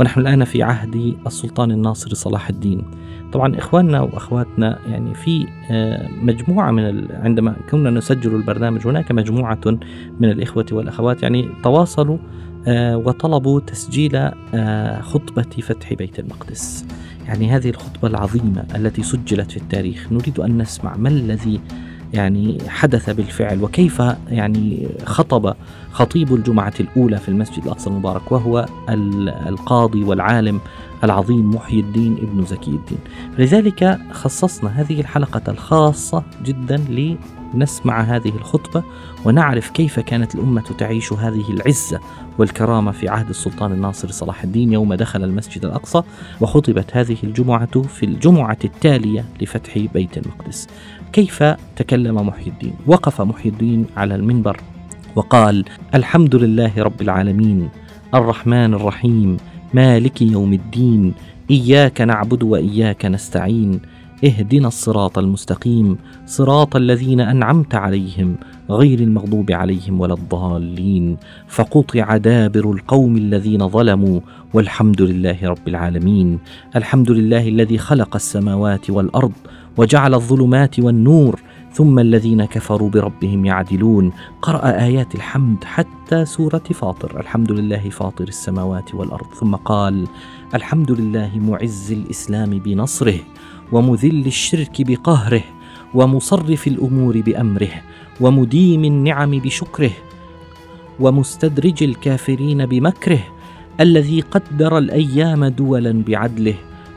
ونحن الآن في عهد السلطان الناصر صلاح الدين. طبعا إخواننا وأخواتنا يعني في آه، مجموعة من عندما كنا نسجل البرنامج هناك مجموعة من الإخوة والأخوات يعني تواصلوا آه، وطلبوا تسجيل آه، خطبة فتح بيت المقدس. يعني هذه الخطبة العظيمة التي سجلت في التاريخ نريد أن نسمع ما الذي يعني حدث بالفعل وكيف يعني خطب خطيب الجمعة الأولى في المسجد الأقصى المبارك وهو القاضي والعالم العظيم محي الدين ابن زكي الدين. لذلك خصصنا هذه الحلقة الخاصة جدا لنسمع هذه الخطبة ونعرف كيف كانت الأمة تعيش هذه العزة والكرامة في عهد السلطان الناصر صلاح الدين يوم دخل المسجد الأقصى وخطبت هذه الجمعة في الجمعة التالية لفتح بيت المقدس. كيف تكلم محي الدين؟ وقف محي الدين على المنبر وقال الحمد لله رب العالمين الرحمن الرحيم مالك يوم الدين. إياك نعبد وإياك نستعين. اهدنا الصراط المستقيم. صراط الذين أنعمت عليهم غير المغضوب عليهم ولا الضالين. فقطع دابر القوم الذين ظلموا والحمد لله رب العالمين. الحمد لله الذي خلق السماوات والأرض وجعل الظلمات والنور ثم الذين كفروا بربهم يعدلون. قرأ آيات الحمد حتى سورة فاطر. الحمد لله فاطر السماوات والأرض. ثم قال الحمد لله معز الإسلام بنصره ومذل الشرك بقهره ومصرف الأمور بأمره ومديم النعم بشكره ومستدرج الكافرين بمكره الذي قدر الأيام دولا بعدله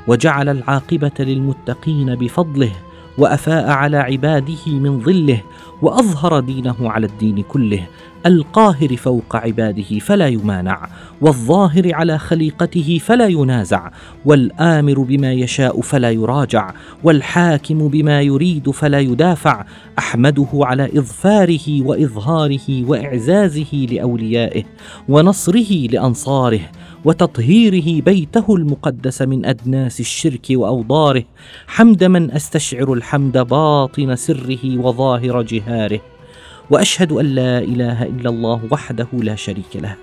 وجعل العاقبة للمتقين بفضله وأفاء على عباده من ظله وأظهر دينه على الدين كله. القاهر فوق عباده فلا يمانع والظاهر على خليقته فلا ينازع والآمر بما يشاء فلا يراجع والحاكم بما يريد فلا يدافع. أحمده على إظفاره وإظهاره وإعزازه لأوليائه ونصره لأنصاره وتطهيره بيته المقدس من أدناس الشرك وأوضاره حمد من أستشعر الحمد باطن سره وظاهر جهاره. وأشهد أن لا إله إلا الله وحده لا شريك له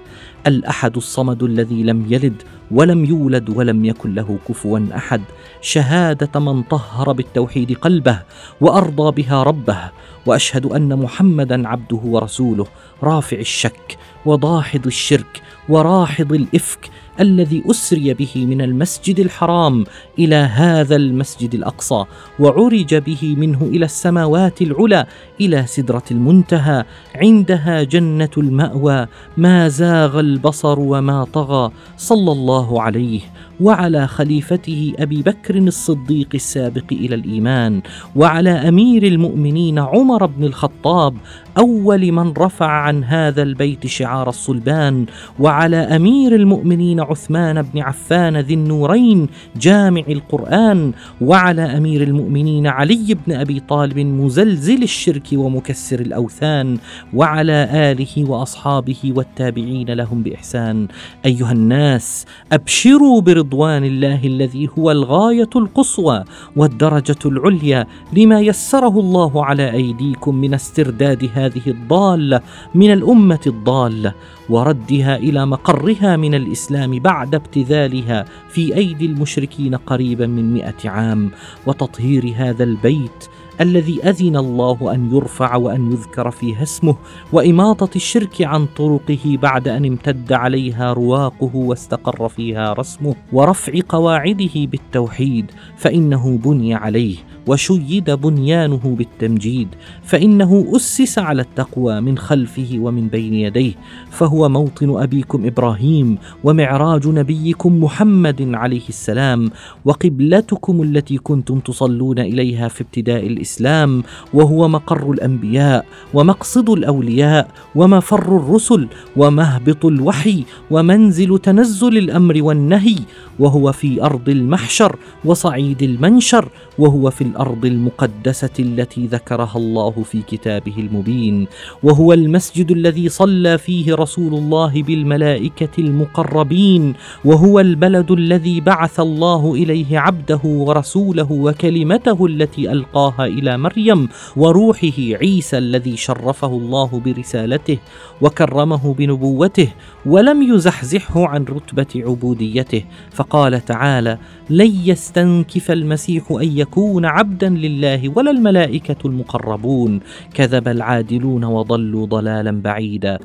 الأحد الصمد الذي لم يلد ولم يولد ولم يكن له كفوا أحد. شهادة من طهر بالتوحيد قلبه وأرضى بها ربه. وأشهد أن محمدا عبده ورسوله رافع الشك وضاحض الشرك وراحض الإفك الذي أسري به من المسجد الحرام إلى هذا المسجد الأقصى وعرج به منه إلى السماوات العلى إلى سدرة المنتهى عندها جنة المأوى ما زاغ البصر وما طغى صلى الله عليه وعلى خليفته أبي بكر الصديق السابق إلى الإيمان وعلى أمير المؤمنين عمر بن الخطاب أول من رفع عن هذا البيت شعار الصلبان وعلى أمير المؤمنين عثمان بن عفان ذي النورين جامع القرآن وعلى أمير المؤمنين علي بن أبي طالب مزلزل الشرك ومكسر الأوثان وعلى آله وأصحابه والتابعين لهم بإحسان. أيها الناس أبشروا برضوان الله الذي هو الغاية القصوى والدرجة العليا لما يسره الله على أيديكم من استرداد هذه الضاله من الأمة الضاله وردها إلى مقرها من الإسلام بعد ابتذالها في أيدي المشركين قريبا من مئة عام وتطهير هذا البيت الذي أذن الله أن يرفع وأن يذكر فيها اسمه وإماطة الشرك عن طرقه بعد أن امتد عليها رواقه واستقر فيها رسمه ورفع قواعده بالتوحيد فإنه بني عليه وشيد بنيانه بالتمجيد فإنه أسس على التقوى من خلفه ومن بين يديه فهو موطن أبيكم إبراهيم ومعراج نبيكم محمد عليه السلام وقبلتكم التي كنتم تصلون إليها في ابتداء الإسلام. الإسلام وهو مقر الأنبياء ومقصد الأولياء ومفر الرسل ومهبط الوحي ومنزل تنزل الأمر والنهي وهو في أرض المحشر وصعيد المنشر وهو في الأرض المقدسة التي ذكرها الله في كتابه المبين وهو المسجد الذي صلى فيه رسول الله بالملائكة المقربين وهو البلد الذي بعث الله إليه عبده ورسوله وكلمته التي ألقاها إلى مريم وروحه عيسى الذي شرفه الله برسالته وكرمه بنبوته ولم يزحزحه عن رتبة عبوديته فقال تعالى لن يستنكف المسيح أن يكون عبدا لله ولا الملائكة المقربون كذب العادلون وضلوا ضلالا بعيدا.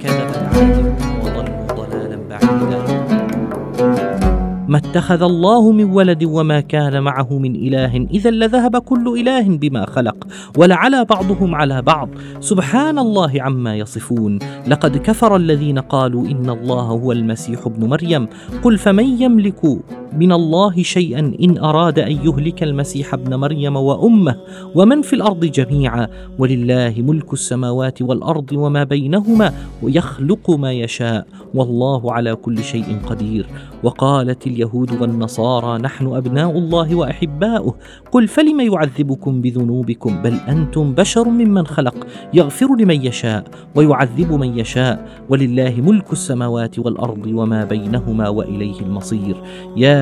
كذب العادلون. ما اتخذ الله من ولد وما كان معه من إله إذا لذهب كل إله بما خلق ولعلى بعضهم على بعض. سبحان الله عما يصفون. لقد كفر الذين قالوا إن الله هو المسيح ابن مريم. قل فمن يملك من الله شيئا إن أراد أن يهلك المسيح ابن مريم وأمه ومن في الأرض جميعا. ولله ملك السماوات والأرض وما بينهما ويخلق ما يشاء. والله على كل شيء قدير. وقالت اليهود والنصارى نحن أبناء الله وأحباؤه. قل فلم يعذبكم بذنوبكم؟ بل أنتم بشر ممن خلق. يغفر لمن يشاء ويعذب من يشاء. ولله ملك السماوات والأرض وما بينهما وإليه المصير. يا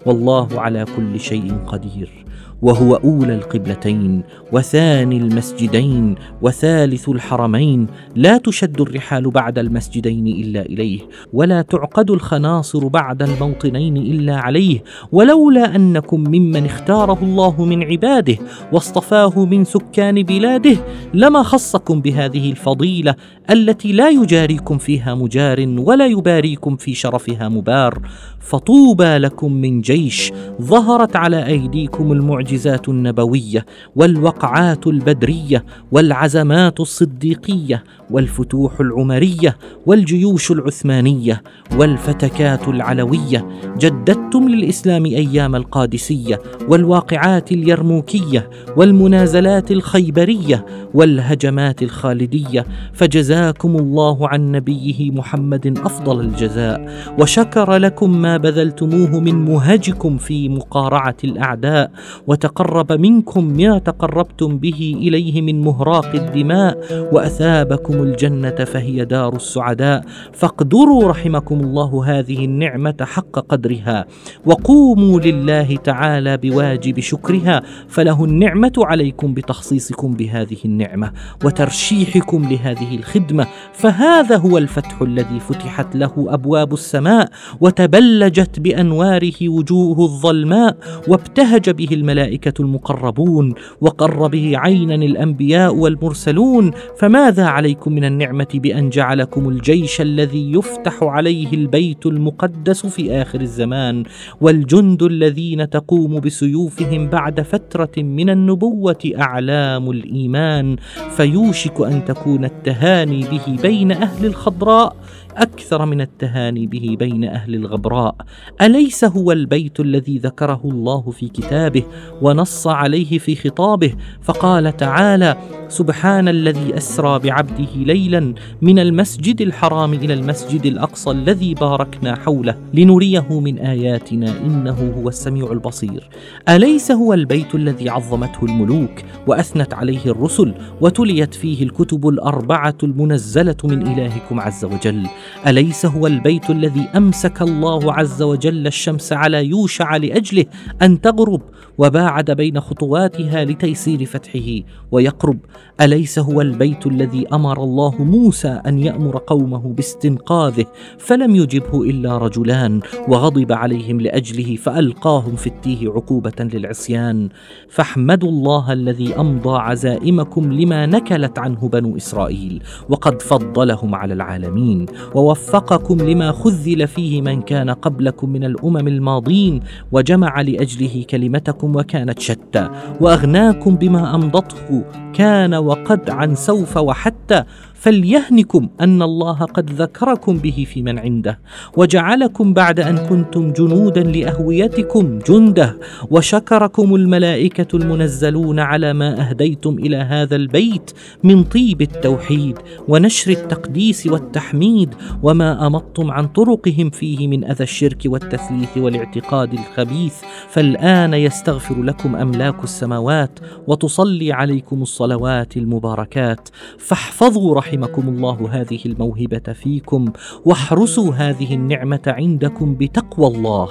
والله على كل شيء قدير وهو أولى القبلتين وثاني المسجدين وثالث الحرمين. لا تشد الرحال بعد المسجدين إلا إليه ولا تعقد الخناصر بعد الموطنين إلا عليه. ولولا أنكم ممن اختاره الله من عباده واصطفاه من سكان بلاده لما خصكم بهذه الفضيلة التي لا يجاريكم فيها مجار ولا يباريكم في شرفها مبار. فطوبى لكم من جيش ظهرت على أيديكم المعجزات النبوية والوقعات البدرية والعزمات الصديقية والفتوح العمرية والجيوش العثمانية والفتكات العلوية. جددتم للإسلام أيام القادسية والواقعات اليرموكية والمنازلات الخيبرية والهجمات الخالدية. فجزاكم الله عن نبيه محمد أفضل الجزاء. وشكر لكم ما بذلتموه من مهجكم في مقارعة الأعداء وتقرب منكم ما تقربتم به إليه من مهراق الدماء وأثابكم الجنة فهي دار السعداء. فاقدروا رحمكم الله هذه النعمة حق قدرها وقوموا لله تعالى بواجب شكرها. فله النعمة عليكم بتخصيصكم بهذه النعمة وترشيحكم لهذه الخدمة. فهذا هو الفتح الذي فتحت له أبواب السماء وتبلجت بأنواره وجوه الظلماء وابتهج به الملائكة المقربون وقر به عينا الأنبياء والمرسلون فماذا عليكم من النعمة بأن جعلكم الجيش الذي يفتح عليه البيت المقدس في آخر الزمان والجند الذين تقوم بسيوفهم بعد فترة من النبوة أعلام الإيمان فيوشك أن تكون التهاني به بين أهل الخضراء أكثر من التهاني به بين أهل الغبراء. أليس هو البيت الذي ذكره الله في كتابه ونص عليه في خطابه فقال تعالى سبحان الذي أسرى بعبده ليلا من المسجد الحرام إلى المسجد الأقصى الذي باركنا حوله لنريه من آياتنا إنه هو السميع البصير. أليس هو البيت الذي عظمته الملوك وأثنت عليه الرسل وتليت فيه الكتب الأربعة المنزلة من إلهكم عز وجل؟ أليس هو البيت الذي أمسك الله عز وجل الشمس على يوشع لأجله أن تغرب وباعد بين خطواتها لتيسير فتحه ويقرب أليس هو البيت الذي أمر الله موسى أن يأمر قومه باستنقاذه؟ فلم يجبه إلا رجلان وغضب عليهم لأجله فألقاهم في التيه عقوبة للعصيان. فاحمدوا الله الذي أمضى عزائمكم لما نكلت عنه بنو إسرائيل وقد فضلهم على العالمين. ووفقكم لما خذل فيه من كان قبلكم من الأمم الماضين وجمع لأجله كلمتكم وكانت شتى. وأغناكم بما أمضته كان وقد عن سوف وحتى فليهنكم أن الله قد ذكركم به في من عنده وجعلكم بعد أن كنتم جنودا لأهويتكم جندة وشكركم الملائكة المنزلون على ما أهديتم إلى هذا البيت من طيب التوحيد ونشر التقديس والتحميد وما أمضتم عن طرقهم فيه من أذى الشرك والتثليث والاعتقاد الخبيث. فالآن يستغفر لكم أملاك السماوات وتصلي عليكم الصلوات المباركات. فاحفظوا رحمكم الله هذه الموهبة فيكم واحرسوا هذه النعمة عندكم بتقوى الله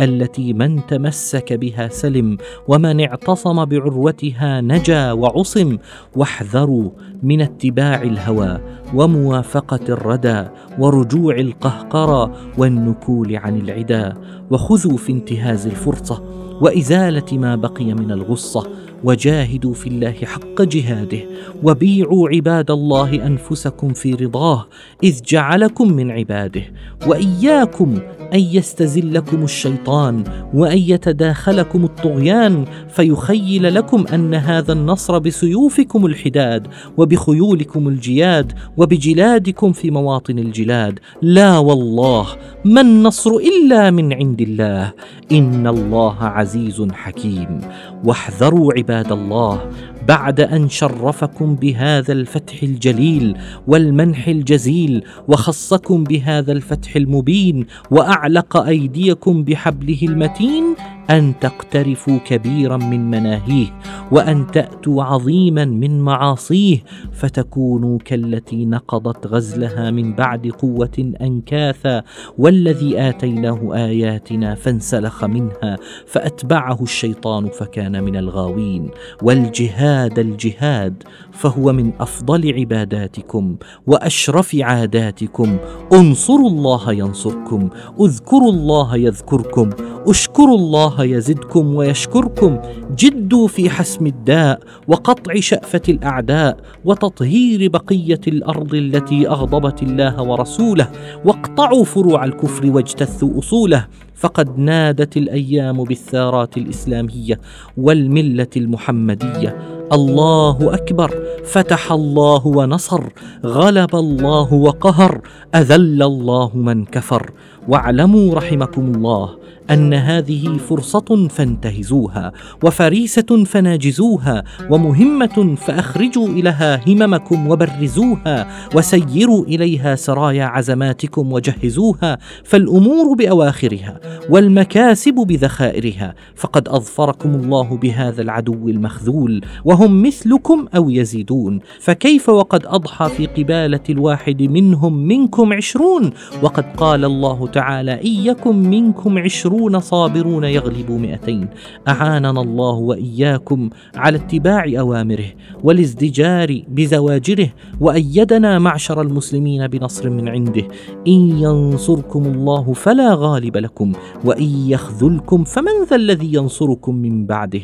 التي من تمسك بها سلم ومن اعتصم بعروتها نجا وعصم واحذروا من اتباع الهوى وموافقة الردى ورجوع القهقرى والنكول عن العدا. وخذوا في انتهاز الفرصة وإزالة ما بقي من الغصة وجاهدوا في الله حق جهاده وبيعوا عباد الله أنفسكم في رضاه إذ جعلكم من عباده وإياكم أن يستزلكم الشيطان وأن يتداخلكم الطغيان فيخيل لكم أن هذا النصر بسيوفكم الحداد وبخيولكم الجياد وبجلادكم في مواطن الجلاد. لا والله ما النصر إلا من عند الله. إن الله عزيز حكيم. واحذروا عباد الله بعد أن شرفكم بهذا الفتح الجليل والمنح الجزيل وخصكم بهذا الفتح المبين وأعلق أيديكم بحبله المتين أن تقترفوا كبيرا من مناهيه وأن تأتوا عظيما من معاصيه فتكونوا كالتي نقضت غزلها من بعد قوة أنكاثا والذي آتيناه آياتنا فانسلخ منها فأتبعه الشيطان فكان من الغاوين والجهاد الجهاد فهو من أفضل عباداتكم وأشرف عاداتكم انصروا الله ينصركم اذكروا الله يذكركم اشكروا الله يزدكم ويشكركم. جدوا في حسم الداء وقطع شأفة الأعداء وتطهير بقية الأرض التي أغضبت الله ورسوله. واقطعوا فروع الكفر واجتثوا أصوله. فقد نادت الأيام بالثارات الإسلامية والملة المحمدية. الله أكبر فتح الله ونصر غلب الله وقهر أذل الله من كفر. واعلموا رحمكم الله أن هذه فرصة فانتهزوها وفريسة فناجزوها ومهمة فأخرجوا إليها هممكم وبرزوها وسيروا إليها سرايا عزماتكم وجهزوها فالأمور بأواخرها والمكاسب بذخائرها. فقد أظفركم الله بهذا العدو المخذول وهم مثلكم أو يزيدون. فكيف وقد أضحى في قبالة الواحد منهم منكم عشرون؟ وقد قال الله تعالى يكن منكم عشرون صابرون يغلبوا مئتين. أعاننا الله وإياكم على اتباع أوامره والازدجار بزواجره وأيدنا معشر المسلمين بنصر من عنده. إن ينصركم الله فلا غالب لكم وإن يخذلكم فمن ذا الذي ينصركم من بعده؟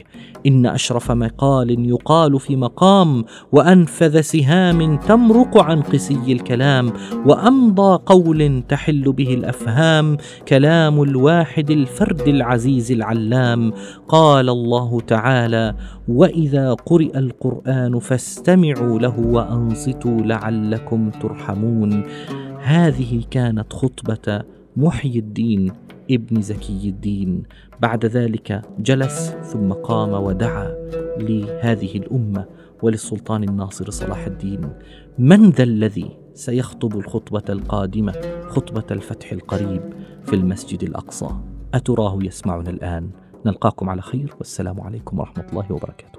إن أشرف مقال يقال في مقام وأنفذ سهام تمرق عن قسي الكلام وأمضى قول تحل به الأفهام كلام الواحد الفرد العزيز العلام. قال الله تعالى وإذا قرئ القرآن فاستمعوا له وأنصتوا لعلكم ترحمون. هذه كانت خطبة محيي الدين ابن زكي الدين. بعد ذلك جلس ثم قام ودعا لهذه الأمة وللسلطان الناصر صلاح الدين. من ذا الذي سيخطب الخطبة القادمة خطبة الفتح القريب في المسجد الأقصى؟ أتراه يسمعنا الآن. نلقاكم على خير. والسلام عليكم ورحمة الله وبركاته.